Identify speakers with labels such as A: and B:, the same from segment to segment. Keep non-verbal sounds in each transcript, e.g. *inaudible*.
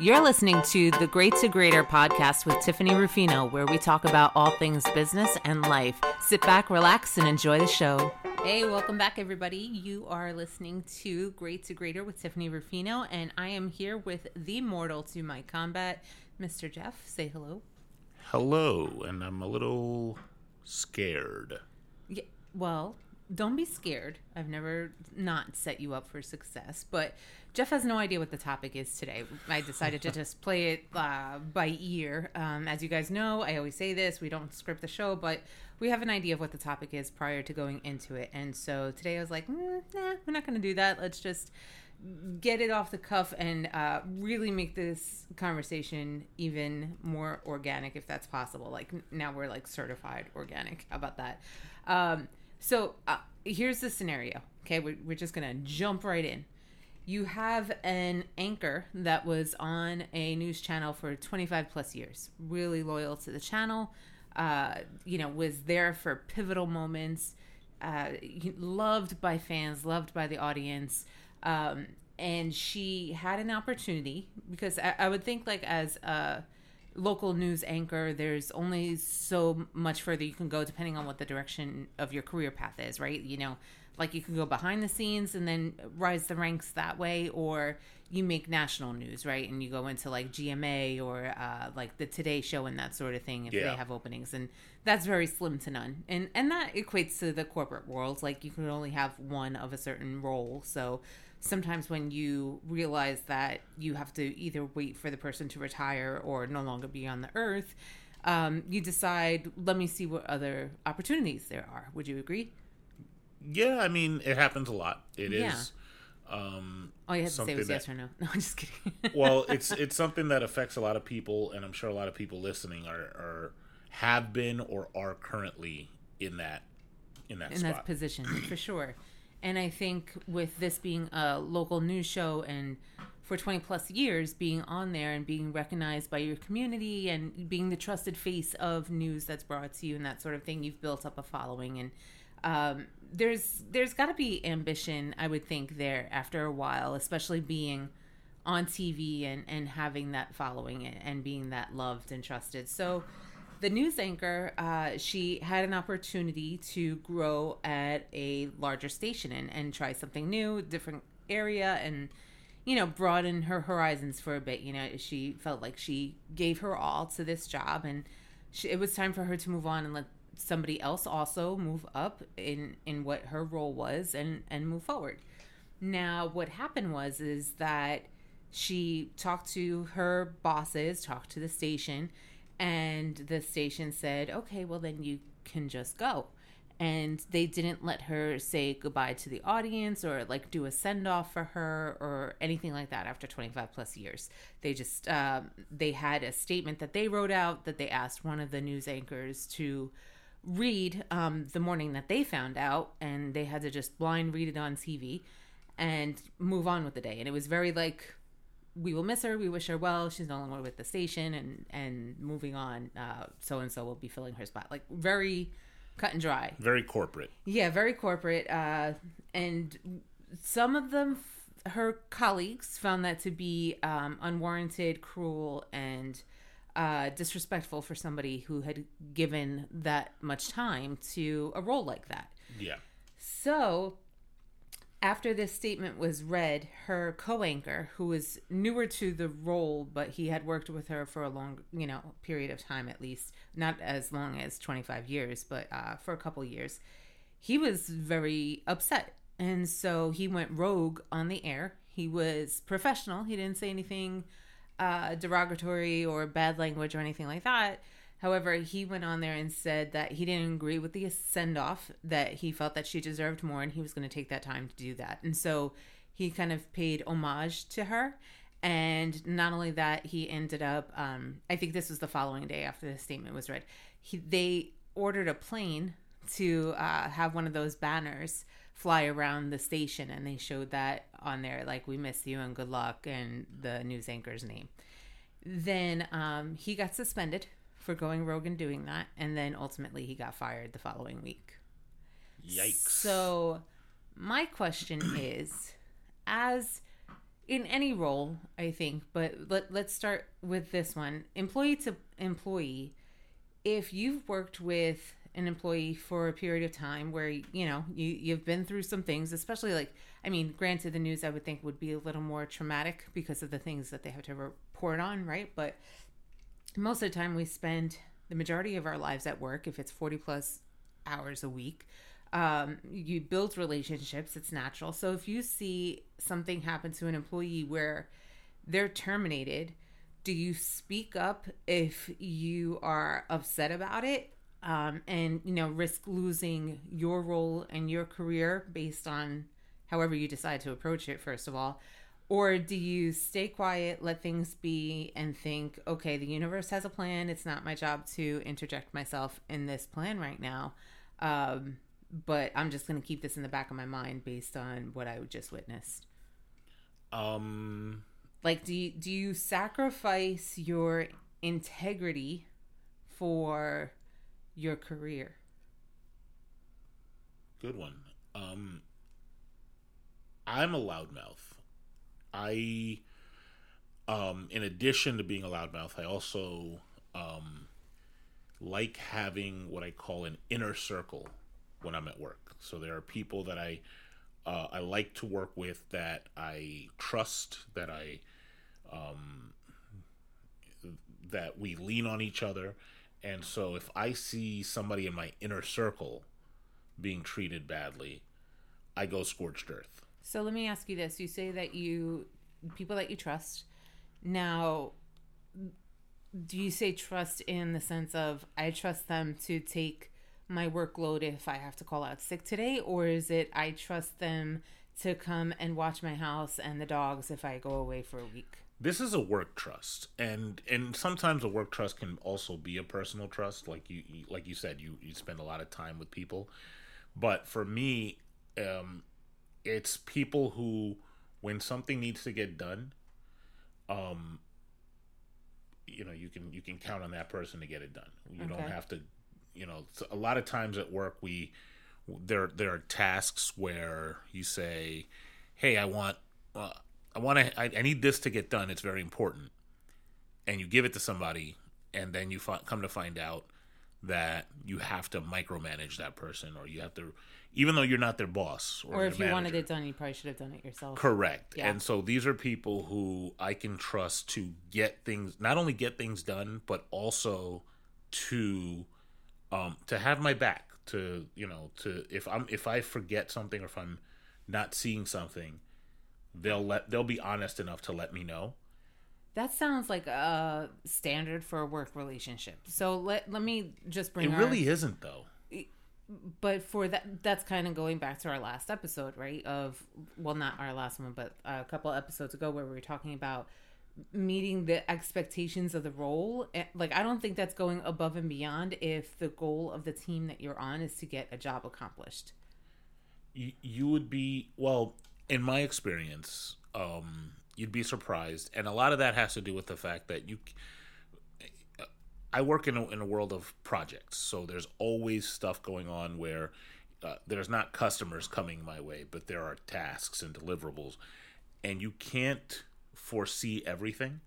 A: You're listening to the Great to Greater podcast with Tiffany Rufino, where we talk about all things business and life. Sit back, relax, and enjoy the show. Hey, welcome back, everybody. You are listening to Great to Greater with Tiffany Rufino, and I am here with the mortal to my combat, Mr. Jeff. Say hello.
B: Hello, and I'm a little scared.
A: Yeah, well, don't be scared. I've never not set you up for success, but Jeff has no idea what the topic is today. I decided to just play it uh, by ear. Um, as you guys know, I always say this: we don't script the show, but we have an idea of what the topic is prior to going into it. And so today, I was like, mm, "Nah, we're not going to do that. Let's just." get it off the cuff and uh, really make this conversation even more organic if that's possible like now we're like certified organic how about that um, so uh, here's the scenario. Okay, we're, we're just gonna jump right in. You have an anchor that was on a news channel for 25 plus years, really loyal to the channel. Uh, you know, was there for pivotal moments. Uh, loved by fans, loved by the audience. Um, and she had an opportunity because I, I would think like as a local news anchor, there's only so much further you can go depending on what the direction of your career path is, right? You know, like you can go behind the scenes and then rise the ranks that way, or you make national news, right? And you go into like GMA or uh, like the Today Show and that sort of thing if yeah. they have openings, and that's very slim to none. And and that equates to the corporate world, like you can only have one of a certain role, so sometimes when you realize that you have to either wait for the person to retire or no longer be on the earth, um, you decide, let me see what other opportunities there are. Would you agree?
B: Yeah, I mean, it happens a lot. It yeah. is.
A: Um, All you had to say was that, yes or no. *laughs* No, I'm just kidding. *laughs*
B: well, it's it's something that affects a lot of people, and I'm sure a lot of people listening are, are have been or are currently in that in that
A: in
B: spot.
A: that position for sure. And I think with this being a local news show and for 20 plus years being on there and being recognized by your community and being the trusted face of news that's brought to you and that sort of thing, you've built up a following. And um, there's there's got to be ambition, I would think, there after a while, especially being on TV and, and having that following and, and being that loved and trusted. So the news anchor, uh, she had an opportunity to grow at a larger station and, and try something new, different area, and you know broaden her horizons for a bit. You know, she felt like she gave her all to this job, and she, it was time for her to move on and let somebody else also move up in in what her role was and and move forward. Now, what happened was is that she talked to her bosses, talked to the station and the station said, okay, well, then you can just go. And they didn't let her say goodbye to the audience or like do a send off for her or anything like that after 25 plus years. They just, um, they had a statement that they wrote out that they asked one of the news anchors to read um, the morning that they found out. And they had to just blind read it on TV and move on with the day. And it was very like, we will miss her. We wish her well. She's no longer with the station, and and moving on. So and so will be filling her spot. Like very cut and dry.
B: Very corporate.
A: Yeah, very corporate. Uh, and some of them, her colleagues, found that to be um, unwarranted, cruel, and uh, disrespectful for somebody who had given that much time to a role like that.
B: Yeah.
A: So after this statement was read, her co-anchor, who was newer to the role, but he had worked with her for a long, you know, period of time at least, not as long as 25 years, but uh, for a couple years, he was very upset. And so he went rogue on the air. He was professional. He didn't say anything uh, derogatory or bad language or anything like that. However, he went on there and said that he didn't agree with the send off, that he felt that she deserved more and he was going to take that time to do that. And so he kind of paid homage to her. And not only that, he ended up, um, I think this was the following day after the statement was read, he, they ordered a plane to uh, have one of those banners fly around the station. And they showed that on there, like, we miss you and good luck, and the news anchor's name. Then um, he got suspended for going rogue and doing that, and then ultimately he got fired the following week.
B: Yikes.
A: So, my question *clears throat* is as in any role, I think, but let, let's start with this one employee to employee. If you've worked with an employee for a period of time where you know you you've been through some things especially like i mean granted the news i would think would be a little more traumatic because of the things that they have to report on right but most of the time we spend the majority of our lives at work if it's 40 plus hours a week um, you build relationships it's natural. So if you see something happen to an employee where they're terminated do you speak up if you are upset about it um, and you know risk losing your role and your career based on however you decide to approach it first of all or do you stay quiet let things be and think okay the universe has a plan it's not my job to interject myself in this plan right now um, but i'm just going to keep this in the back of my mind based on what i just witnessed
B: um
A: like do you do you sacrifice your integrity for your career?
B: Good one. Um, I'm a loudmouth. I, um, in addition to being a loudmouth, I also um, like having what I call an inner circle when I'm at work. So there are people that I uh, I like to work with that I trust, that I um, that we lean on each other, and so if I see somebody in my inner circle being treated badly, I go scorched earth.
A: So let me ask you this. You say that you people that you trust. Now do you say trust in the sense of I trust them to take my workload if I have to call out sick today or is it I trust them to come and watch my house and the dogs if I go away for a week?
B: this is a work trust and and sometimes a work trust can also be a personal trust like you, like you said you you spend a lot of time with people but for me um it's people who when something needs to get done um you know you can you can count on that person to get it done you okay. don't have to you know a lot of times at work we there there are tasks where you say hey i want uh, I want to. I, I, need this to get done. It's very important. And you give it to somebody, and then you fi- come to find out that you have to micromanage that person, or you have to, even though you're not their boss.
A: Or, or if you manager. wanted it done, you probably should have done it yourself.
B: Correct. Yeah. And so these are people who I can trust to get things, not only get things done, but also to, um, to have my back. To you know, to if I'm if I forget something or if I'm not seeing something they'll let they'll be honest enough to let me know.
A: That sounds like a standard for a work relationship. So let let me just bring.
B: It our, really isn't though.
A: But for that, that's kind of going back to our last episode, right? Of well, not our last one, but a couple episodes ago, where we were talking about meeting the expectations of the role. Like, I don't think that's going above and beyond if the goal of the team that you're on is to get a job accomplished.
B: You, you would be well in my experience, um, you'd be surprised, and a lot of that has to do with the fact that you. I work in a, in a world of projects, so there's always stuff going on where uh, there's not customers coming my way, but there are tasks and deliverables, and you can't foresee everything.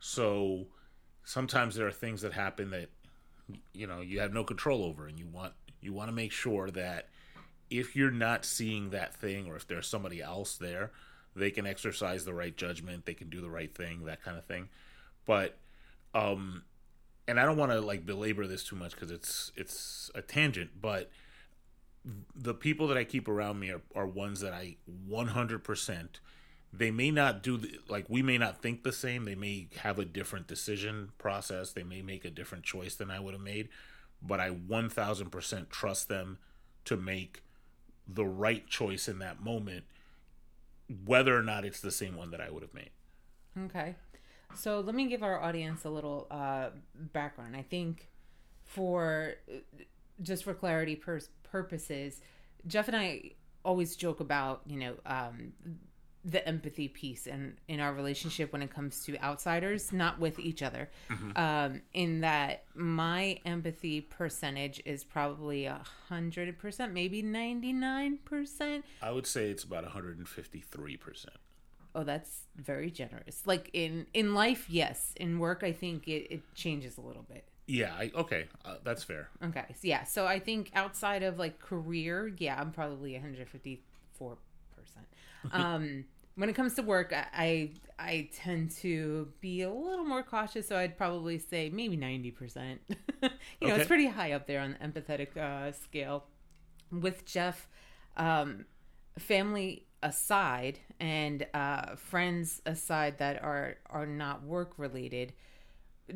B: So sometimes there are things that happen that you know you have no control over, and you want you want to make sure that if you're not seeing that thing or if there's somebody else there, they can exercise the right judgment, they can do the right thing, that kind of thing. But um and I don't want to like belabor this too much cuz it's it's a tangent, but the people that I keep around me are, are ones that I 100% they may not do the, like we may not think the same they may have a different decision process they may make a different choice than i would have made but i 1000% trust them to make the right choice in that moment, whether or not it's the same one that I would have made.
A: Okay. So let me give our audience a little uh, background. I think for just for clarity pur- purposes, Jeff and I always joke about, you know, um, the empathy piece in in our relationship when it comes to outsiders not with each other mm-hmm. um in that my empathy percentage is probably a hundred percent maybe 99 percent
B: i would say it's about 153 percent
A: oh, that's very generous. Like in in life, yes. In work, I think it, it changes a little bit.
B: Yeah, I, okay, uh, that's fair.
A: Okay, so yeah. So I think outside of like career, yeah, I'm probably 154 percent. *laughs* Um, when it comes to work, I, I tend to be a little more cautious. So I'd probably say maybe 90 percent. *laughs* you know,
B: Okay.
A: it's pretty high up there on the empathetic uh, scale. With Jeff, um, family aside and uh, friends aside that are are not work related,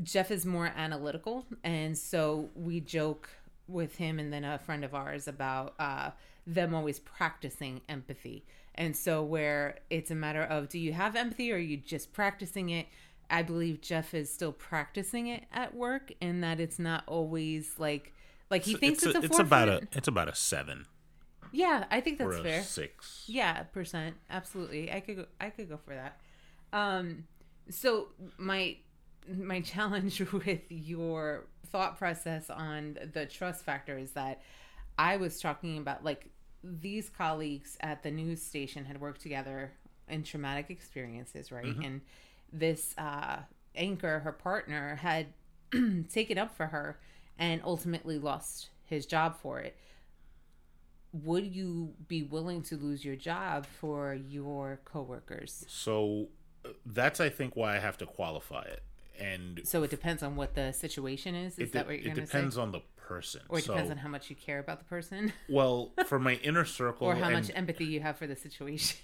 A: Jeff is more analytical, and so we joke with him and then a friend of ours about uh, them always practicing empathy. And so, where it's a matter of do you have empathy or are you just practicing it? I believe Jeff is still practicing it at work, and that it's not always like like he thinks it's,
B: a-
A: a,
B: it's about a it's about a seven
A: yeah. I think
B: or
A: that's
B: a
A: fair.
B: six.
A: Yeah, percent. Absolutely. I could go I could go for that. Um so my my *laughs* challenge with your thought process on the trust factor is that I was talking about like these colleagues at the news station had worked together in traumatic experiences, right? And this uh anchor, her partner, had *clears throat* taken up for her and ultimately lost his job for it would you be willing to lose your job for your coworkers?
B: So uh, that's I think why I have to qualify it, and
A: So it depends on what the situation is. Is
B: it,
A: that what you're
B: it
A: going to say?
B: depends on the person.
A: Or it
B: so,
A: depends on how much you care about the person, *laughs*
B: well, for my inner circle,
A: or how
B: and,
A: much empathy you have for the situation.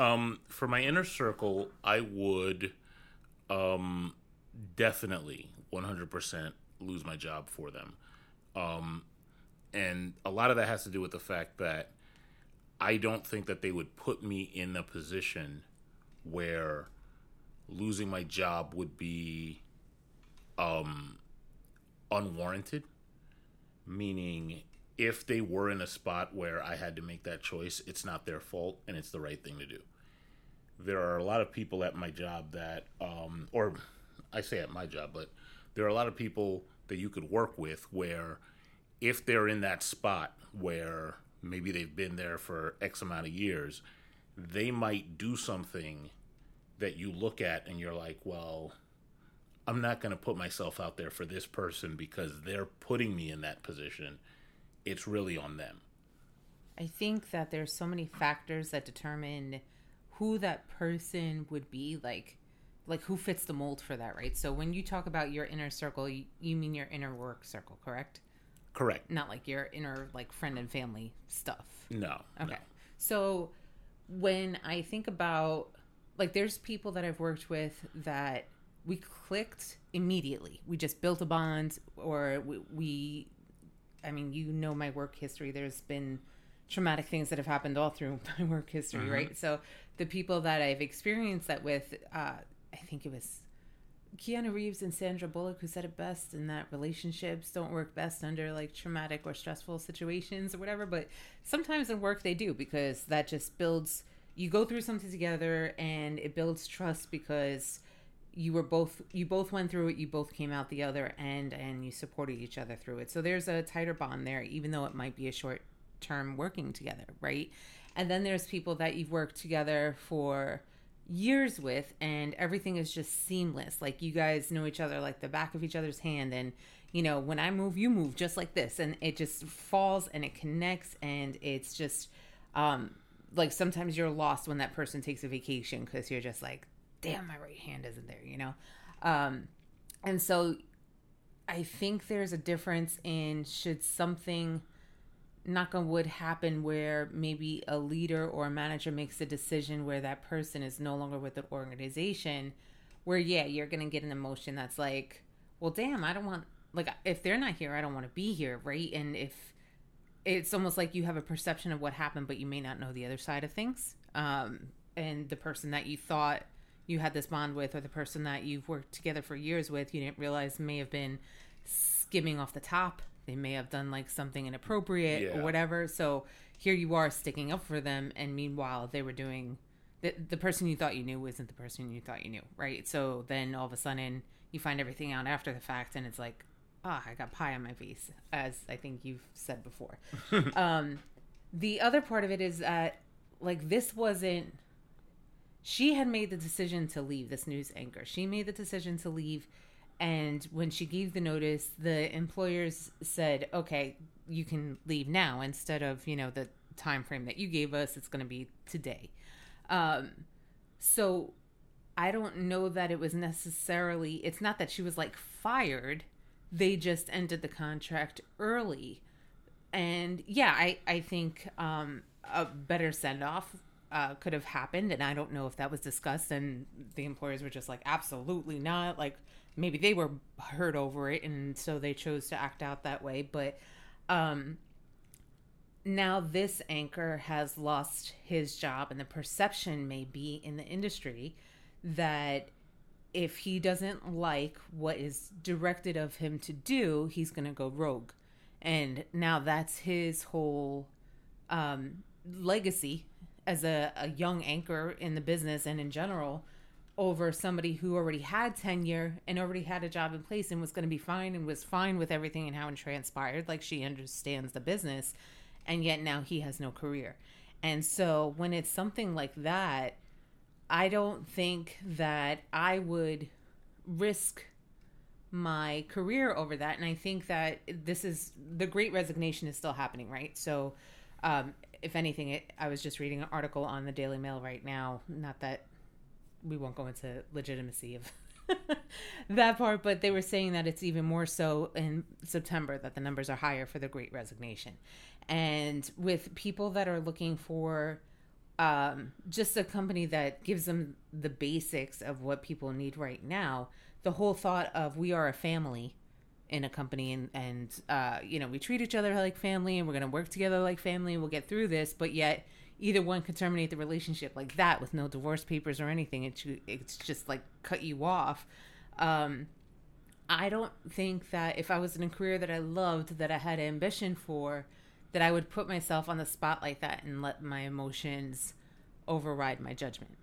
B: Um, for my inner circle, I would um, definitely 100% lose my job for them. Um, and a lot of that has to do with the fact that I don't think that they would put me in a position where losing my job would be um, unwarranted. Meaning, if they were in a spot where I had to make that choice, it's not their fault and it's the right thing to do. There are a lot of people at my job that, um, or I say at my job, but there are a lot of people that you could work with where if they're in that spot where maybe they've been there for X amount of years, they might do something that you look at and you're like, well, I'm not going to put myself out there for this person because they're putting me in that position. It's really on them.
A: I think that there's so many factors that determine who that person would be like like who fits the mold for that right so when you talk about your inner circle you, you mean your inner work circle correct
B: Correct.
A: not like your inner like friend and family stuff
B: No.
A: Okay.
B: no.
A: So when I think about like there's people that I've worked with that we clicked immediately. We just built a bond or we, we I mean, you know my work history. There's been traumatic things that have happened all through *laughs* my work history, right? So the people that I've experienced that with uh I think it was Keanu Reeves and Sandra Bullock who said it best in that relationships don't work best under like traumatic or stressful situations or whatever, but sometimes in work they do because that just builds you go through something together and it builds trust because you were both you both went through it, you both came out the other end and you supported each other through it. So there's a tighter bond there even though it might be a short term working together, right? And then there's people that you've worked together for years with and everything is just seamless like you guys know each other like the back of each other's hand and you know when i move you move just like this and it just falls and it connects and it's just um like sometimes you're lost when that person takes a vacation because you're just like damn my right hand isn't there you know? Um and so i think there's a difference in should something knock on wood happen where maybe a leader or a manager makes a decision where that person is no longer with the organization where yeah you're gonna get an emotion that's like well damn i don't want like if they're not here i don't want to be here right? And if it's almost like you have a perception of what happened but you may not know the other side of things um and the person that you thought you had this bond with or the person that you've worked together for years with you didn't realize may have been skimming off the top. They may have done like something inappropriate
B: Yeah.
A: or whatever. So here you are sticking up for them and meanwhile they were doing the, the person you thought you knew isn't the person you thought you knew right? So then all of a sudden you find everything out after the fact and it's like ah i got pie on my face as i think you've said before. *laughs* Um the other part of it is that like this wasn't she had made the decision to leave this news anchor. She made the decision to leave. And when she gave the notice, the employers said, okay, you can leave now instead of, you know, the time frame that you gave us. It's going to be today. Um, so I don't know that it was necessarily, it's not that she was like fired. They just ended the contract early. And yeah, I, I think um, a better send off uh, could have happened, and I don't know if that was discussed, and the employers were just like, absolutely not. Like maybe they were hurt over it, and so they chose to act out that way. But um, now this anchor has lost his job, and the perception may be in the industry that if he doesn't like what is directed of him to do, he's going to go rogue. And now that's his whole um, legacy as a, a young anchor in the business and in general over somebody who already had tenure and already had a job in place and was going to be fine and was fine with everything and how it transpired like she understands the business and yet now he has no career. And so when it's something like that i don't think that i would risk my career over that. And i think that this is the great resignation is still happening right? So um, if anything, it, I was just reading an article on the Daily Mail right now. Not that we won't go into legitimacy of *laughs* that part, but they were saying that it's even more so in September that the numbers are higher for the Great Resignation, and with people that are looking for um, just a company that gives them the basics of what people need right now. The whole thought of we are a family in a company and and uh, you know we treat each other like family and we're gonna work together like family and we'll get through this but yet either one could terminate the relationship like that with no divorce papers or anything. It's it's just like cut you off. Um, i don't think that if i was in a career that i loved that i had ambition for that i would put myself on the spot like that and let my emotions override my judgment.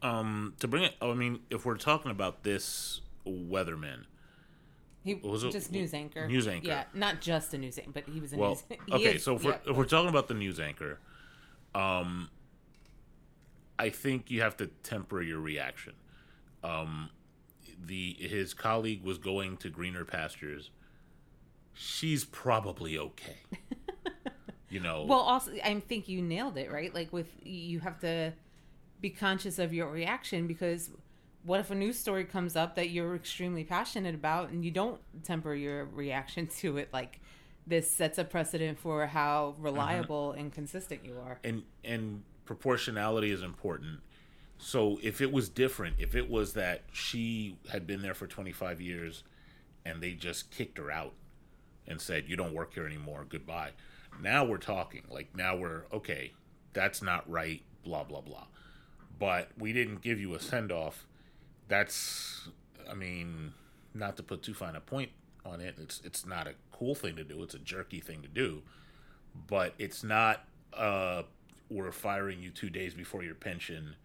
B: Um to bring it i mean if we're talking about this weatherman
A: he was just news anchor.
B: News anchor.
A: Yeah, not just a news anchor, but he was a
B: well,
A: news. *laughs* Anchor.
B: Okay,
A: is,
B: so if, yeah. we're, if we're talking about the news anchor, um, I think you have to temper your reaction. Um, the his colleague was going to greener pastures. She's probably okay. *laughs* you know.
A: Well, also, I think you nailed it, right? Like with you have to be conscious of your reaction because what if a news story comes up that you're extremely passionate about and you don't temper your reaction *laughs* to it? Like this sets a precedent for how reliable uh-huh. and consistent you are.
B: And and proportionality is important. So if it was different if it was that she had been there for 25 years and they just kicked her out and said you don't work here anymore. Goodbye. Now we're talking. Like now we're okay that's not right blah blah blah. But we didn't give you a send off that's, I mean, not to put too fine a point on it. It's it's not a cool thing to do. It's a jerky thing to do, but it's not. Uh, we're firing you two days before your pension,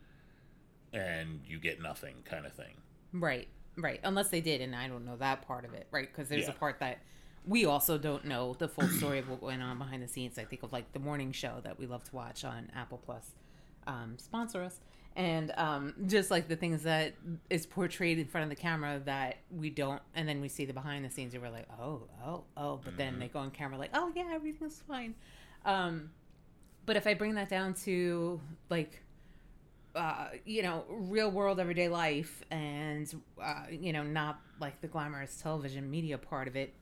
B: and you get nothing, kind of thing.
A: Right, right. Unless they did, and I don't know that part of it, right? Because there's yeah. a part that we also don't know the full story of what went on behind the scenes. I think of like the morning show that we love to watch on Apple Plus. Um, sponsor us and um, just like the things that is portrayed in front of the camera that we don't and then we see the behind the scenes and we're like oh oh oh but mm-hmm. then they go on camera like oh yeah everything's fine um, but if i bring that down to like uh, you know real world everyday life and uh, you know not like the glamorous television media part of it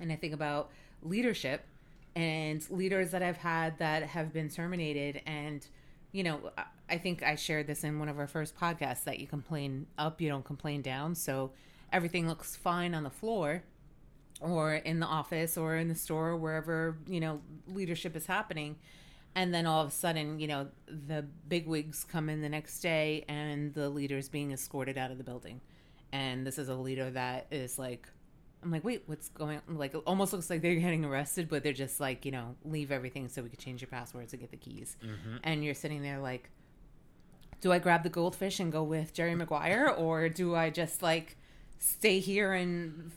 A: and i think about leadership and leaders that i've had that have been terminated and you know, I think I shared this in one of our first podcasts that you complain up, you don't complain down. So everything looks fine on the floor or in the office or in the store, wherever, you know, leadership is happening. And then all of a sudden, you know, the big wigs come in the next day and the leader is being escorted out of the building. And this is a leader that is like I'm like, wait, what's going on? Like, it almost looks like they're getting arrested, but they're just like, you know, leave everything so we could change your passwords and get the keys. Mm-hmm. And you're sitting there like, do I grab the goldfish and go with Jerry Maguire, *laughs* or do I just like stay here and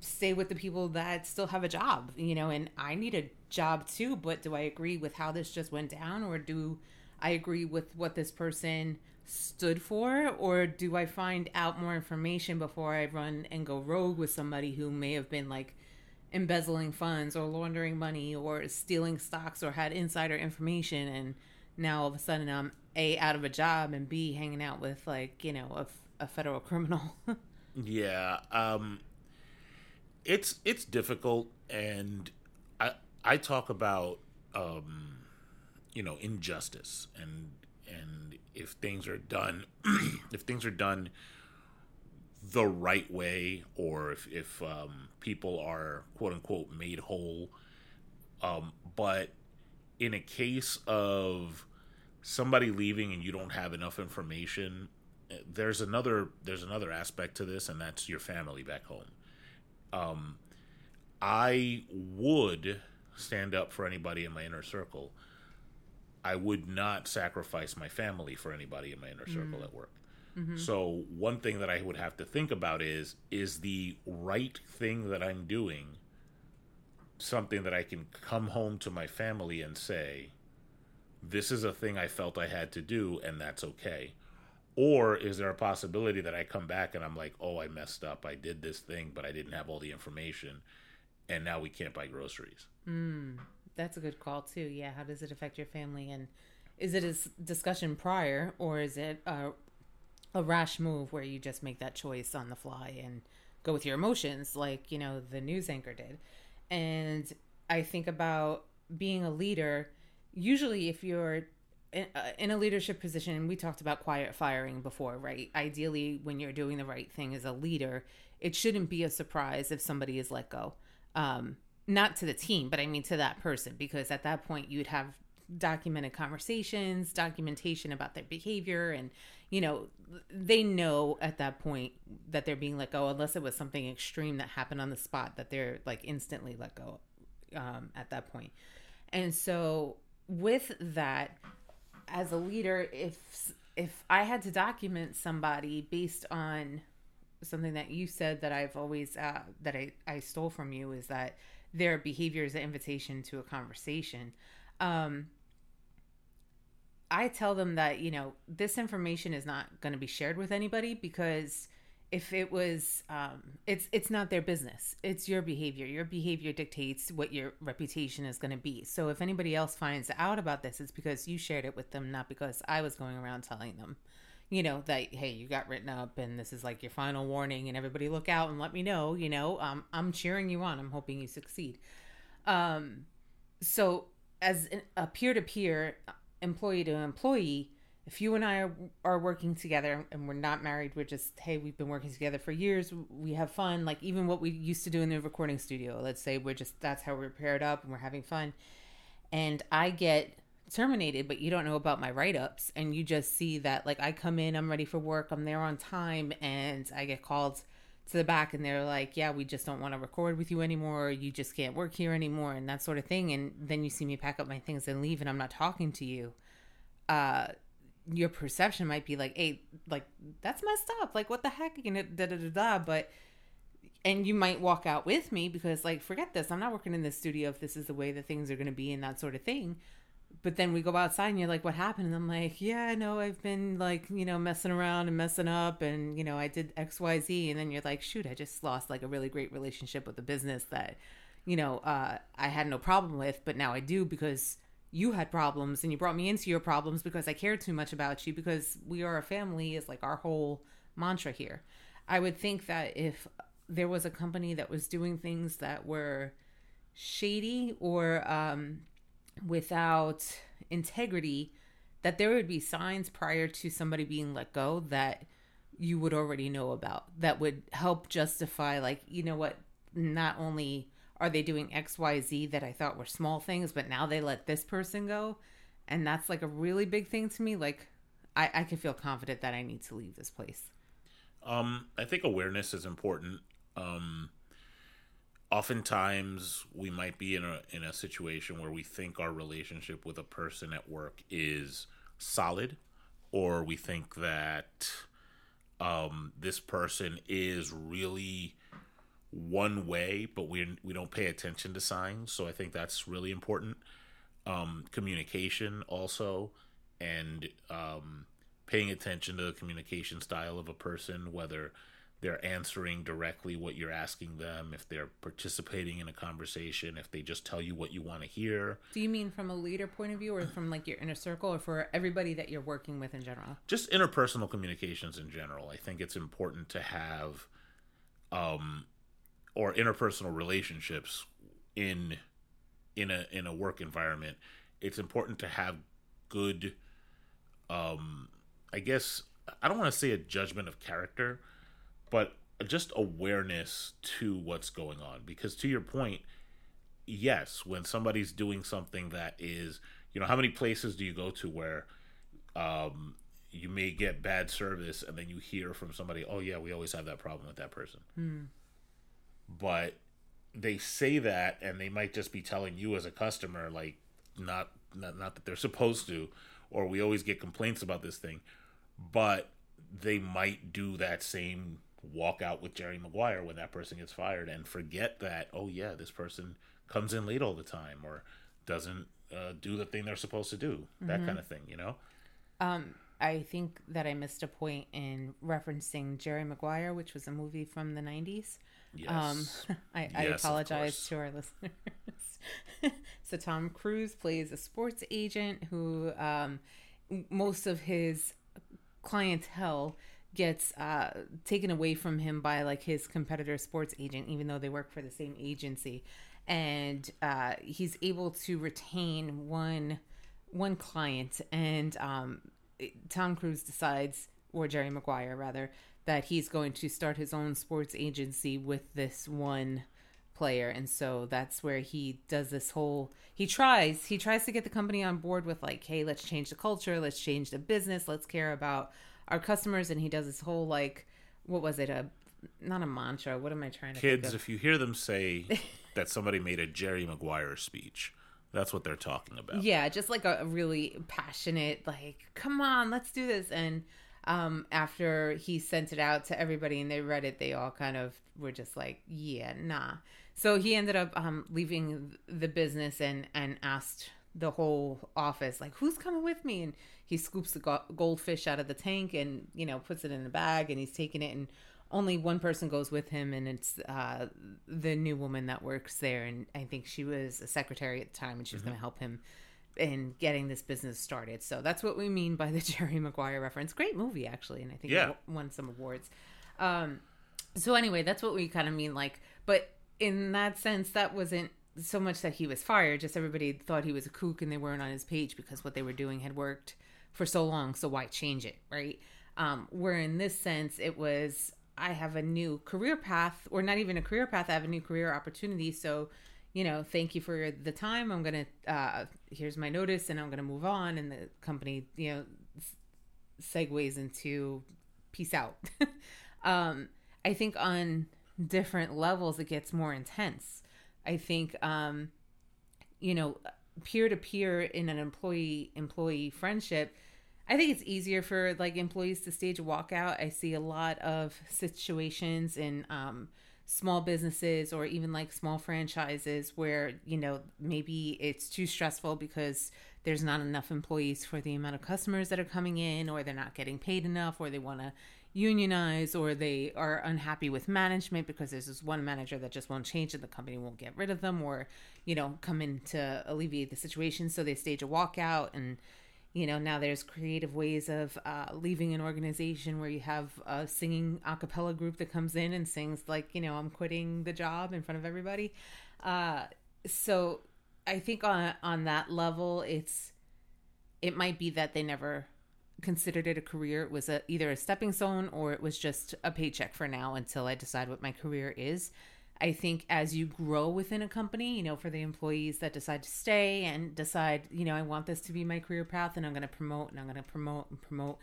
A: stay with the people that still have a job? You know, and I need a job too, but do I agree with how this just went down, or do I agree with what this person stood for, or do I find out more information before I run and go rogue with somebody who may have been like embezzling funds or laundering money or stealing stocks or had insider information and now all of a sudden I'm A out of a job and B hanging out with like, you know, a, a federal criminal. *laughs*
B: yeah, um it's it's difficult and I I talk about um you know, injustice and and if things are done *clears throat* if things are done the right way or if, if um, people are quote unquote made whole um, but in a case of somebody leaving and you don't have enough information there's another there's another aspect to this and that's your family back home. Um, i would stand up for anybody in my inner circle I would not sacrifice my family for anybody in my inner circle mm. at work. Mm-hmm. So one thing that I would have to think about is is the right thing that I'm doing something that I can come home to my family and say this is a thing I felt I had to do and that's okay. Or is there a possibility that I come back and I'm like, "Oh, I messed up. I did this thing, but I didn't have all the information and now we can't buy groceries."
A: Mm. That's a good call too. Yeah, how does it affect your family and is it a discussion prior or is it a, a rash move where you just make that choice on the fly and go with your emotions like, you know, the news anchor did. And I think about being a leader, usually if you're uh, in a leadership position, we talked about quiet firing before, right? Ideally, when you're doing the right thing as a leader, it shouldn't be a surprise if somebody is let go. Um, not to the team, but I mean to that person, because at that point you'd have documented conversations, documentation about their behavior, and you know, they know at that point that they're being let go, unless it was something extreme that happened on the spot that they're like instantly let go um, at that point. And so, with that, as a leader, if if I had to document somebody based on something that you said that I've always uh, that I, I stole from you is that their behavior is an invitation to a conversation. Um, I tell them that, you know, this information is not going to be shared with anybody because if it was um, it's it's not their business. It's your behavior. Your behavior dictates what your reputation is going to be. So if anybody else finds out about this it's because you shared it with them not because i was going around telling them you know that hey you got written up and this is like your final warning and everybody look out and let me know you know um, i'm cheering you on. I'm hoping you succeed. Um, so as a peer-to-peer employee to employee if you and i are, are working together and we're not married we're just hey we've been working together for years we have fun like even what we used to do in the recording studio let's say we're just that's how we're paired up and we're having fun. And i get terminated, but you don't know about my write ups. And you just see that, like, I come in, I'm ready for work, I'm there on time, and I get called to the back and they're like, yeah, we just don't want to record with you anymore. You just can't work here anymore, and that sort of thing. And then you see me pack up my things and leave, and I'm not talking to you. Uh, your perception might be like, hey, like, that's messed up. Like, what the heck? You know, da da da da. But, and you might walk out with me because, like, forget this. I'm not working in this studio if this is the way that things are going to be and that sort of thing but then we go outside and you're like, what happened? And I'm like, yeah, know I've been like, you know, messing around and messing up and, you know, I did X, Y, Z. And then you're like, shoot, I just lost like a really great relationship with a business that, you know, uh, I had no problem with, but now I do because you had problems and you brought me into your problems because I cared too much about you because we are a family is like our whole mantra here. I would think that if there was a company that was doing things that were shady or, um, without integrity that there would be signs prior to somebody being let go that you would already know about that would help justify like you know what not only are they doing xyz that i thought were small things but now they let this person go. And that's like a really big thing to me. Like i i can feel confident that i need to leave this place.
B: Um i think awareness is important. Um oftentimes we might be in a in a situation where we think our relationship with a person at work is solid or we think that um, this person is really one way but we we don't pay attention to signs. So i think that's really important. Um, communication also and um, paying attention to the communication style of a person, whether they're answering directly what you're asking them, if they're participating in a conversation, if they just tell you what you want to hear.
A: Do you mean from a leader point of view or from like your inner circle or for everybody that you're working with in general?
B: Just interpersonal communications in general. I think it's important to have um or interpersonal relationships in in a in a work environment. It's important to have good um I guess I don't want to say a judgment of character, but just awareness to what's going on. Because to your point, yes, when somebody's doing something that is, you know, how many places do you go to where um, you may get bad service and then you hear from somebody, oh, yeah, we always have that problem with that person.
A: Hmm.
B: But they say that and they might just be telling you as a customer, like, not, not, not that they're supposed to, or we always get complaints about this thing, but they might do that same walk out with Jerry Maguire when that person gets fired and forget that, oh, yeah, this person comes in late all the time or doesn't uh, do the thing they're supposed to do, that kind of thing, you know?
A: Um, I think that I missed a point in referencing Jerry Maguire, which was a movie from the 90s.
B: Yes.
A: Um, *laughs* I, I
B: Yes, of
A: apologize to our *laughs* listeners. so Tom Cruise plays a sports agent who um, most of his clientele gets uh, taken away from him by like his competitor sports agent, even though they work for the same agency, and uh, he's able to retain one one client, and um, Tom Cruise decides, or Jerry Maguire rather, that he's going to start his own sports agency with this one player. And so that's where he does this whole he tries he tries to get the company on board with like hey let's change the culture let's change the business let's care about our customers and he does this whole like what was it a not a mantra what am i trying to
B: Kids, if you hear them say *laughs* that somebody made a Jerry Maguire speech, that's what they're talking about.
A: Yeah, just like a, really passionate, like, come on, let's do this. And um, after he sent it out to everybody and they read it, they all kind of were just like, yeah, nah. So he ended up um, leaving the business and, and asked the whole office, like, who's coming with me? And he scoops the go- goldfish out of the tank and, you know, puts it in a bag and he's taking it. And only one person goes with him and it's uh, the new woman that works there. And I think she was a secretary at the time and she was going to help him in getting this business started. So that's what we mean by the *laughs* Jerry Maguire reference. Great movie, actually, and I think
B: Yeah.
A: it won some awards. Um, so anyway, that's what we kind of mean. Like, but in that sense, that wasn't so much that he was fired. Just everybody thought he was a kook and they weren't on his page because what they were doing had worked for so long. So why change it, right? Um, where in this sense, it was I have a new career path, or not even a career path. I have a new career opportunity. So you know, thank you for the time. I'm gonna uh, here's my notice, and I'm gonna move on. And the company, you know, segues into peace out. *laughs* um, I think on different levels, it gets more intense. I think, um, you know, peer to peer in an employee employee friendship. I think it's easier for like employees to stage a walkout. I see a lot of situations in um, small businesses or even like small franchises where you know maybe it's too stressful because there's not enough employees for the amount of customers that are coming in or they're not getting paid enough or they want to unionize or they are unhappy with management because there's this one manager that just won't change and the company won't get rid of them or you know come in to alleviate the situation. So they stage a walkout and you know now there's creative ways of uh, leaving an organization where you have a singing a cappella group that comes in and sings like you know i'm quitting the job in front of everybody. Uh, so i think on on that level it's it might be that they never considered it a career it was a, either a stepping stone or it was just a paycheck for now until i decide what my career is I think as you grow within a company, you know, for the employees that decide to stay and decide, you know, I want this to be my career path and I'm going to promote and I'm going to promote and promote.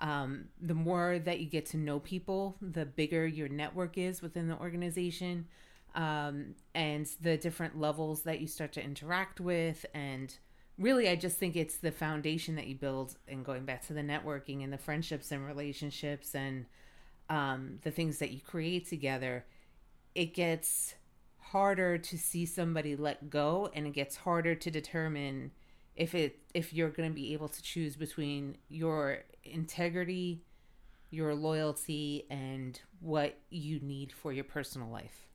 A: Um, the more that you get to know people, the bigger your network is within the organization um, and the different levels that you start to interact with. And really, I just think it's the foundation that you build and going back to the networking and the friendships and relationships and um, the things that you create together. It gets harder to see somebody let go and it gets harder to determine if it if you're going to be able to choose between your integrity your loyalty and what you need for your personal life.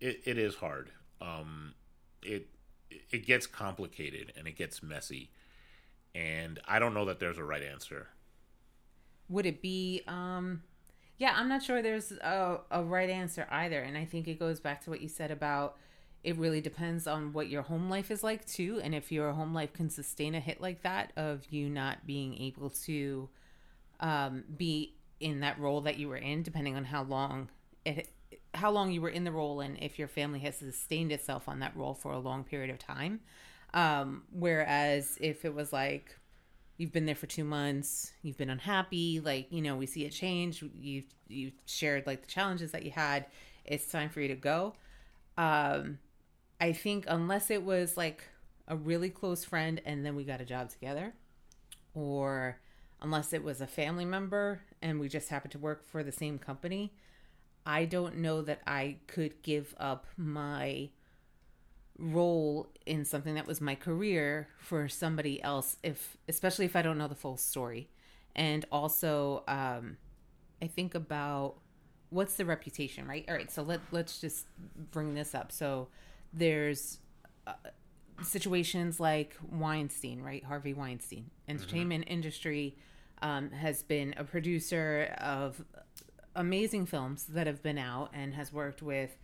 B: It, it is hard. Um it it gets complicated and it gets messy and i don't know that there's a right answer.
A: Would it be um yeah i'm not sure there's a, a right answer either and i think it goes back to what you said about it really depends on what your home life is like too and if your home life can sustain a hit like that of you not being able to um, be in that role that you were in depending on how long it how long you were in the role and if your family has sustained itself on that role for a long period of time. Um, whereas if it was like you've been there for two months you've been unhappy like you know we see a change you've you've shared like the challenges that you had it's time for you to go. Um I think unless it was like a really close friend and then we got a job together, or unless it was a family member and we just happened to work for the same company, I don't know that I could give up my role in something that was my career for somebody else if especially if I don't know the full story. And also um I think about what's the reputation, right? All right, so let let's just bring this up. So there's uh, situations like Weinstein, right? Harvey Weinstein. Entertainment mm-hmm. industry um, has been a producer of amazing films that have been out and has worked with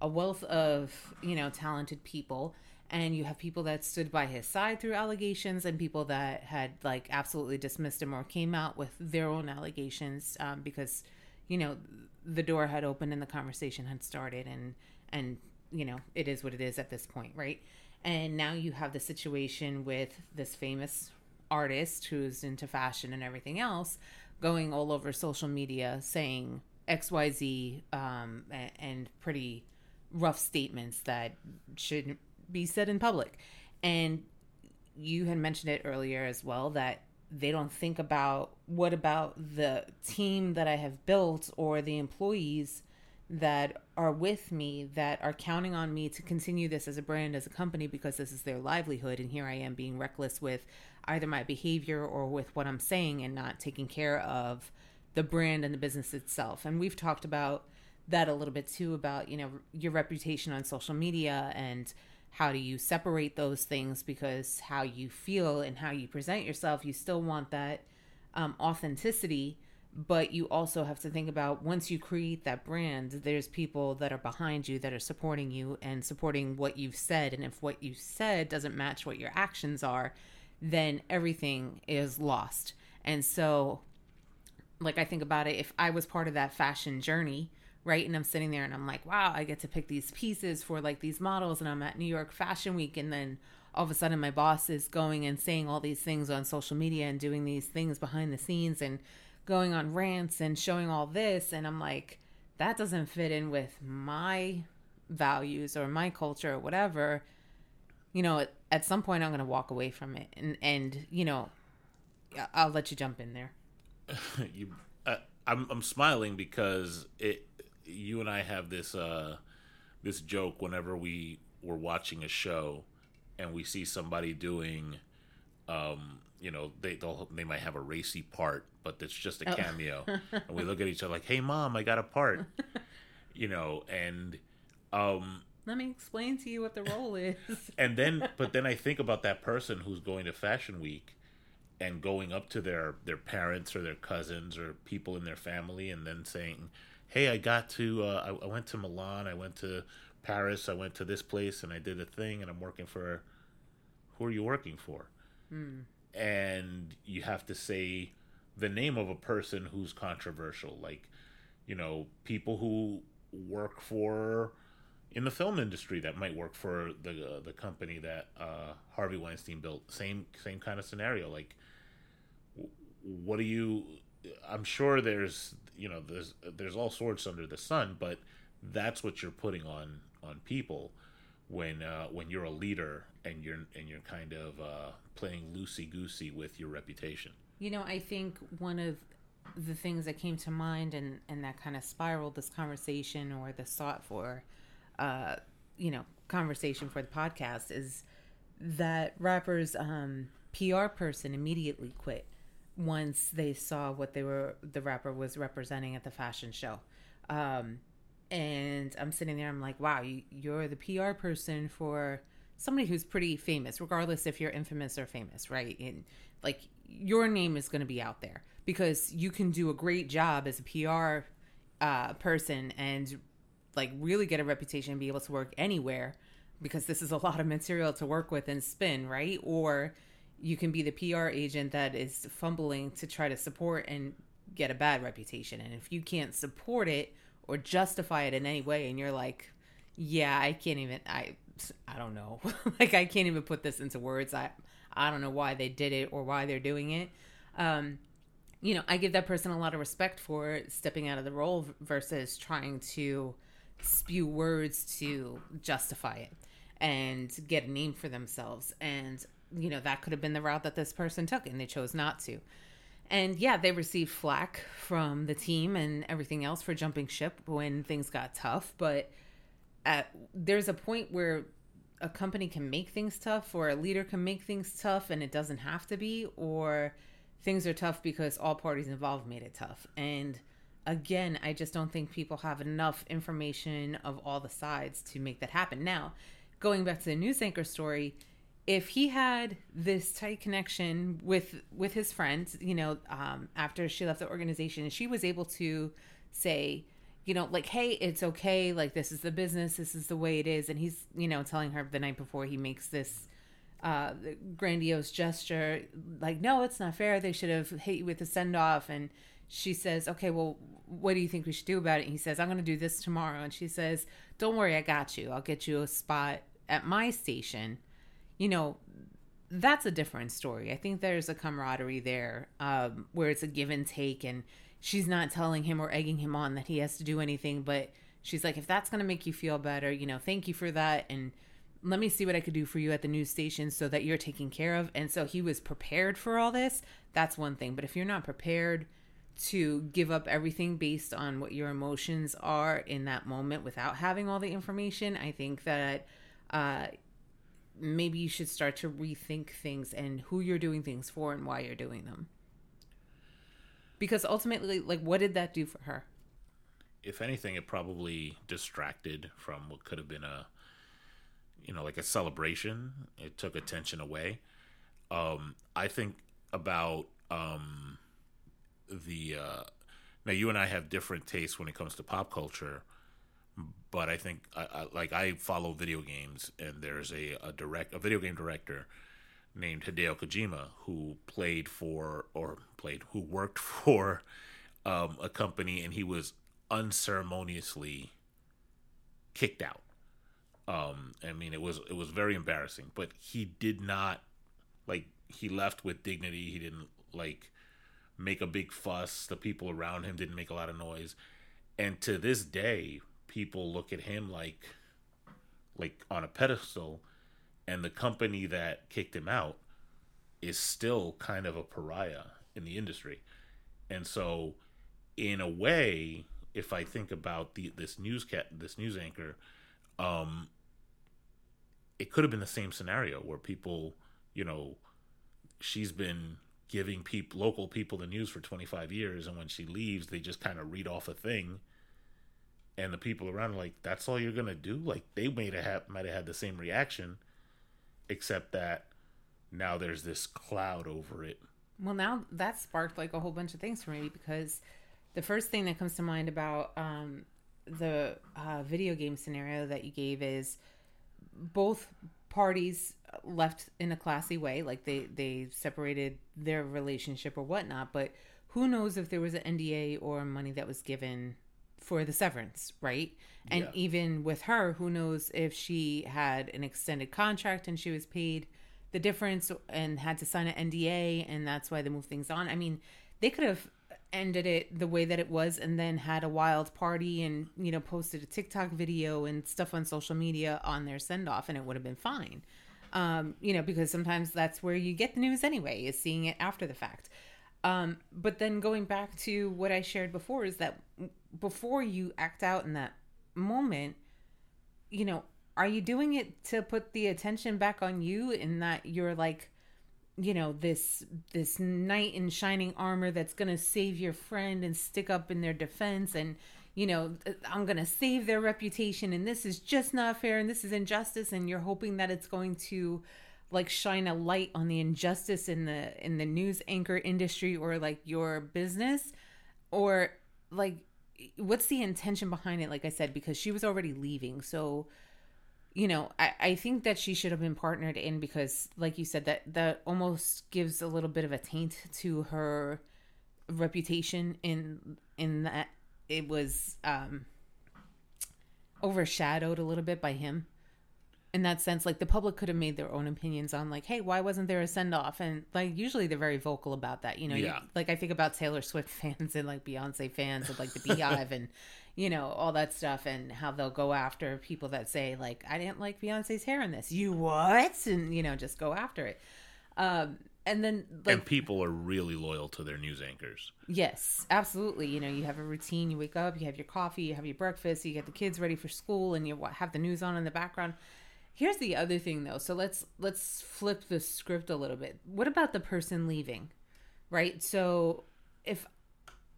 A: a wealth of you know talented people and you have people that stood by his side through allegations and people that had like absolutely dismissed him or came out with their own allegations um, because you know the door had opened and the conversation had started and and you know, it is what it is at this point, right? And now you have the situation with this famous artist who's into fashion and everything else going all over social media saying XYZ um, and pretty rough statements that shouldn't be said in public. And you had mentioned it earlier as well that they don't think about what about the team that I have built or the employees that are with me that are counting on me to continue this as a brand as a company because this is their livelihood and here I am being reckless with either my behavior or with what I'm saying and not taking care of the brand and the business itself. And we've talked about that a little bit too about, you know, your reputation on social media and how do you separate those things because how you feel and how you present yourself, you still want that um, authenticity but you also have to think about once you create that brand there's people that are behind you that are supporting you and supporting what you've said and if what you said doesn't match what your actions are then everything is lost. And so like i think about it if i was part of that fashion journey right and i'm sitting there and i'm like wow i get to pick these pieces for like these models and i'm at new york fashion week and then all of a sudden my boss is going and saying all these things on social media and doing these things behind the scenes and going on rants and showing all this and I'm like that doesn't fit in with my values or my culture or whatever you know at, at some point I'm going to walk away from it and and you know I'll let you jump in there. *laughs*
B: You uh, I'm I'm smiling because it you and I have this uh this joke whenever we were watching a show and we see somebody doing um you know they they'll, they might have a racy part but it's just a oh. cameo. *laughs* And we look at each other like hey mom i got a part. *laughs* You know and um
A: let me explain to you what the role is. *laughs*
B: And then but then i think about that person who's going to fashion week and going up to their their parents or their cousins or people in their family and then saying hey i got to uh, I, I went to milan i went to paris i went to this place and i did a thing and i'm working for who are you working for? Mm and you have to say the name of a person who's controversial like you know people who work for in the film industry that might work for the uh, the company that uh, Harvey Weinstein built same same kind of scenario like what do you I'm sure there's you know there's there's all sorts under the sun but that's what you're putting on on people when uh, when you're a leader and you're and you're kind of uh, playing loosey goosey with your reputation.
A: You know, I think one of the things that came to mind and and that kind of spiraled this conversation or the sought for, uh, you know, conversation for the podcast is that rapper's um, PR person immediately quit once they saw what they were the rapper was representing at the fashion show. Um, and I'm sitting there, I'm like, wow, you, you're the PR person for somebody who's pretty famous, regardless if you're infamous or famous, right? And like your name is going to be out there because you can do a great job as a PR uh, person and like really get a reputation and be able to work anywhere because this is a *laughs* lot of material to work with and spin, right? Or you can be the PR agent that is fumbling to try to support and get a bad reputation. And if you can't support it or justify it in any way and you're like, yeah, I can't even I I don't know. *laughs* like I can't even put this into words. I I don't know why they did it or why they're doing it. Um you know, I give that person a lot of respect for stepping out of the role versus trying to spew words to justify it and get a name for themselves. And, you know, that could have been the route that this person took, and they chose not to. And yeah, they received flack from the team and everything else for jumping ship when things got tough. But at, there's a point where a company can make things tough, or a leader can make things tough, and it doesn't have to be, or things are tough because all parties involved made it tough. And again, I just don't think people have enough information of all the sides to make that happen. Now, going back to the news anchor story, if he had this tight connection with with his friends, you know, um, after she left the organization, she was able to say, you know, like, hey, it's okay, like this is the business, this is the way it is, and he's, you know, telling her the night before he makes this uh, grandiose gesture, like, no, it's not fair. They should have hit you with a send off, and she says, okay, well, what do you think we should do about it? And he says, I'm going to do this tomorrow. And she says, don't worry, I got you. I'll get you a spot at my station. You know, that's a different story. I think there's a camaraderie there um, where it's a give and take, and she's not telling him or egging him on that he has to do anything, but she's like, if that's going to make you feel better, you know, thank you for that. And let me see what I could do for you at the news station so that you're taken care of. And so he was prepared for all this. That's one thing. But if you're not prepared, to give up everything based on what your emotions are in that moment without having all the information, I think that uh, maybe you should start to rethink things and who you're doing things for and why you're doing them. Because ultimately, like, what did that do for her?
B: If anything, it probably distracted from what could have been a, you know, like a celebration. It took attention away. Um, I think about um, the uh, now you and I have different tastes when it comes to pop culture, but I think I, I, like I follow video games, and there's a, a direct a video game director named Hideo Kojima who played for or played who worked *laughs* for um, a company, and he was unceremoniously kicked out. Um, I mean, it was it was very embarrassing, but he did not like he left with dignity. He didn't like make a big fuss. The people around him didn't make a lot of noise. And to this day, people look at him like like on a pedestal and the company that kicked him out is still kind of a pariah in the industry. And so in a way, if I think about the this news cat this news anchor, um it could have been the same scenario where people, you know, she's been giving people local people the news for 25 years and when she leaves they just kind of read off a thing. And the people around are like that's all you're gonna do? Like they may have might have had the same reaction except that now there's this cloud over it.
A: Well now that sparked like a whole bunch of things for me because the first thing that comes to mind about um, the uh, video game scenario that you gave is both parties left in a classy way like they they separated their relationship or whatnot but who knows if there was an nda or money that was given for the severance right and yeah. even with her who knows if she had an extended contract and she was paid the difference and had to sign an nda and that's why they moved things on i mean they could have ended it the way that it was and then had a wild party and you know posted a tiktok video and stuff on social media on their send off and it would have been fine um, you know, because sometimes that's where you get the news anyway, is seeing it after the fact. Um, but then going back to what I shared before is that before you act out in that moment, you know, are you doing it to put the attention back on you in that you're like you know this this knight in shining armor that's going to save your friend and stick up in their defense and you know i'm going to save their reputation and this is just not fair and this is injustice and you're hoping that it's going to like shine a light on the injustice in the in the news anchor industry or like your business? Or like what's the intention behind it like i said because she was already leaving. So you know I, I think that she should have been partnered in because like you said that that almost gives a little bit of a taint to her reputation in in that it was um overshadowed a little bit by him in that sense like the public could have made their own opinions on like hey why wasn't there a send off and like usually they're very vocal about that you know
B: Yeah.
A: you, like i think about taylor swift *laughs* fans and like beyonce fans and like the BeyHive and *laughs* you know all that stuff and how they'll go after people that say like i didn't like beyonce's hair in this you what and you know just go after it um and then like
B: and people are really loyal to their news anchors.
A: Yes, absolutely. You know, you have a routine. You wake up, you have your coffee, you have your breakfast, you get the kids ready for school, and you have the news on in the background. Here's the other thing, though. So let's let's flip the script a little bit. What about the person leaving, right? So if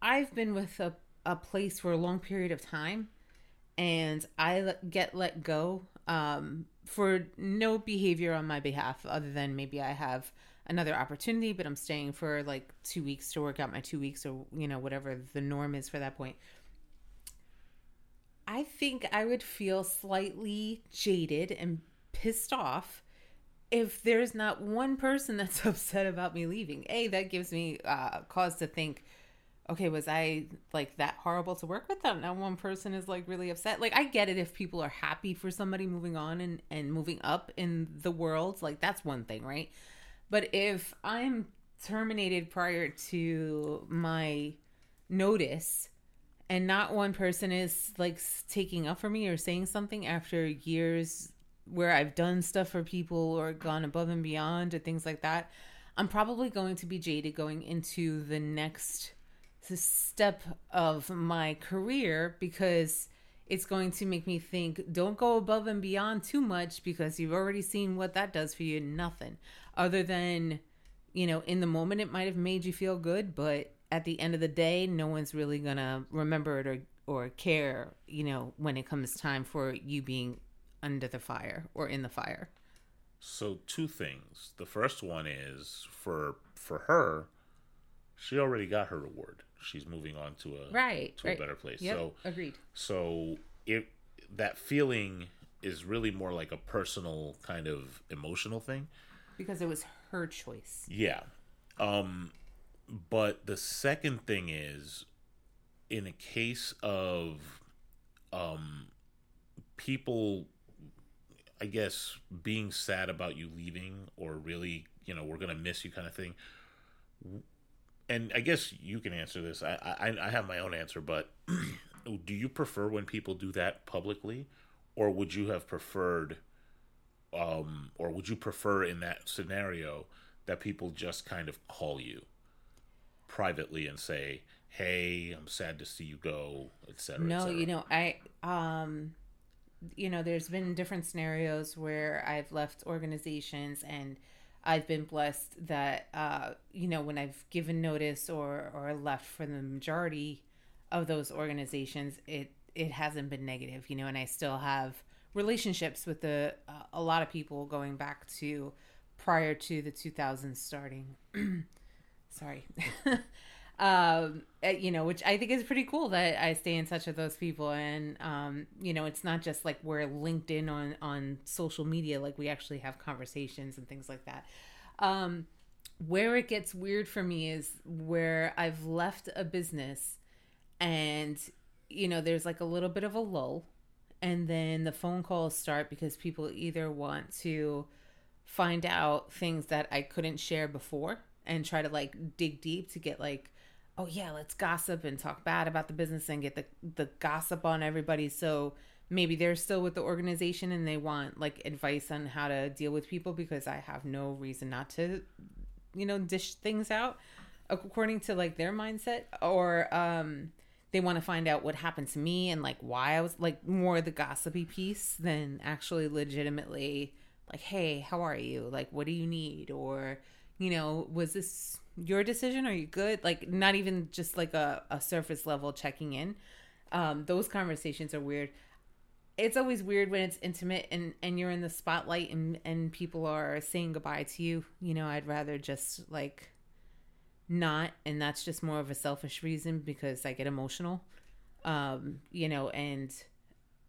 A: I've been with a a place for a long period of time, and I get let go um, for no behavior on my behalf, other than maybe I have another opportunity, but I'm staying for like two weeks to work out my two weeks, or you know whatever the norm is for that point. I think I would feel slightly jaded and pissed off if there's not one person *laughs* that's upset about me leaving. A, that gives me uh, cause to think, okay, was I like that horrible to work with? That now one person is like really upset. Like I get it if people are happy for somebody moving on and and moving up in the world, like that's one thing, right? But if I'm terminated prior to my notice and not one person is like taking up for me or saying something after years where I've done stuff for people or gone above and beyond or things like that, I'm probably going to be jaded going into the next step of my career because it's going to make me think don't go above and beyond too much because you've already seen what that does for you nothing other than you know in the moment it might have made you feel good but at the end of the day no one's really gonna remember it or or care you know when it comes time for you being under the fire or in the fire
B: So two things. The first one is for for her, she already got her reward. She's moving on to a
A: right
B: to
A: right.
B: a better place.
A: yep,
B: So
A: agreed
B: so it that feeling is really more like a personal kind of emotional thing.
A: because it was her choice
B: Yeah. Um but the second thing is in a case of um people I guess being sad about you leaving or really, you know, we're going to miss you kind of thing. And I guess you can answer this. I I, I have my own answer, but *clears throat* do you prefer when people do that publicly or would you have preferred um, or would you prefer in that scenario that people just kind of call you privately and say, "Hey, I'm sad to see you go," etc.
A: no you know i um you know there's been different scenarios where i've left organizations and i've been blessed that uh you know when i've given notice or or left for the majority of those organizations it it hasn't been negative you know and i still have relationships with the uh, a lot of people going back to prior to the 2000s starting. *clears throat* Sorry *laughs* um uh, you know which i think is pretty cool that i stay in touch with those people. And um you know it's not just like we're linked in on on social media like we actually have conversations and things like that. Um where it gets weird for me is where i've left a business and you know there's like a little bit of a lull. And then the phone calls start because people either want to find out things that I couldn't share before and try to like dig deep to get like oh yeah let's gossip and talk bad about the business and get the the gossip on everybody so maybe they're still with the organization and they want like advice on how to deal with people because I have no reason not to you know dish things out according to like their mindset or um they want to find out what happened to me and like why I was like more the gossipy piece than actually legitimately like, hey, how are you? Like, what do you need? Or, you know, was this your decision? Are you good? Like, not even just like a, a surface level checking in. Um, those conversations are weird. It's always weird when it's intimate and, and you're in the spotlight and, and people are saying goodbye to you. You know, I'd rather just like not. And that's just more of a selfish reason because I get emotional. Um, you know, and,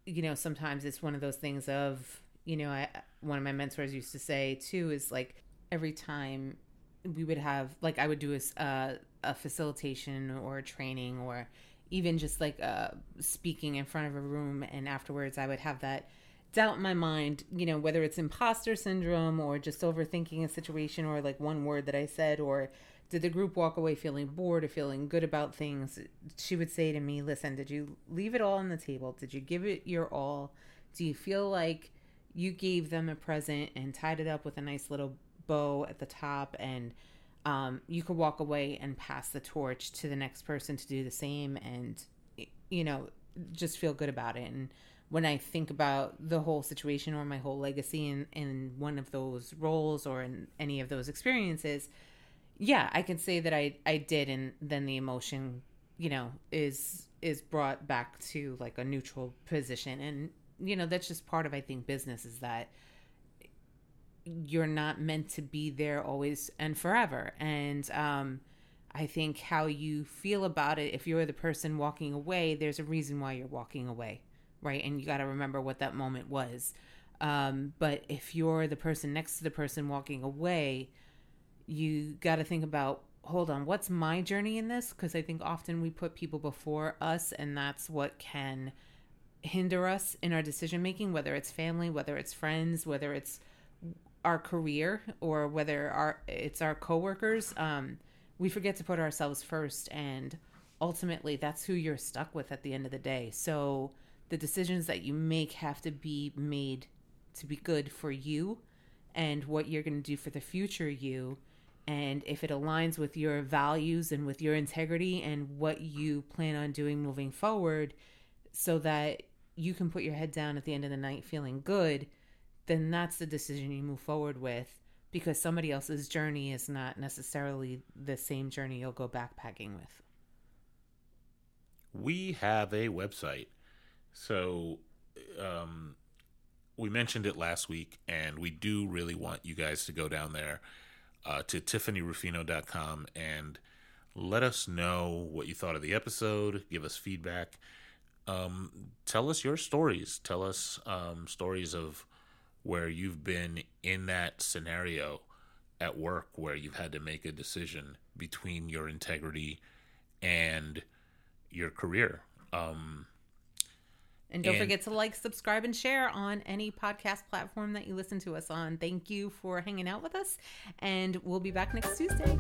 A: you know, sometimes it's one of those things of, you know, I, one of my mentors used to say too is like every time we would have like I would do a uh, a facilitation or a training or even just like uh, speaking in front of a room and afterwards I would have that doubt in my mind, you know, whether it's imposter syndrome or just overthinking a situation or like one word that I said or did the group walk away feeling bored or feeling good about things? She would say to me, "Listen, did you leave it all on the table? Did you give it your all? Do you feel like you gave them a present and tied it up with a nice little bow at the top and um, you could walk away and pass the torch to the next person to do the same and you know just feel good about it. And when i think about the whole situation or my whole legacy in, in one of those roles or in any of those experiences yeah i can say that i i did. And then the emotion you know is is brought back to like a neutral position. And you know that's just part of i think business is that you're not meant to be there always and forever. And um i think how you feel about it if you're the person walking away there's a reason why you're walking away right? And you got to remember what that moment was. Um but if you're the person next to the person walking away you got to think about hold on what's my journey in this? Because i think often we put people before us and that's what can hinder us in our decision making, whether it's family, whether it's friends, whether it's our career, or whether our it's our coworkers. Um, we forget to put ourselves first, and ultimately, that's who you're stuck with at the end of the day. So the decisions that you make have to be made to be good for you and what you're going to do for the future you and if it aligns with your values and with your integrity and what you plan on doing moving forward so that you can put your head down at the end of the night feeling good, then that's the decision you move forward with because somebody else's journey is not necessarily the same journey you'll go backpacking with.
B: We have a website. So, um, we mentioned it last week, and we do really want you guys to go down there uh, to tiffanyrufino.com and let us know what you thought of the episode, give us feedback um, tell us your stories. Tell us um, stories of where you've been in that scenario at work where you've had to make a decision between your integrity and your career. Um,
A: and don't and, forget to like, subscribe, and share on any podcast platform that you listen to us on. Thank you for hanging out with us, and we'll be back next Tuesday.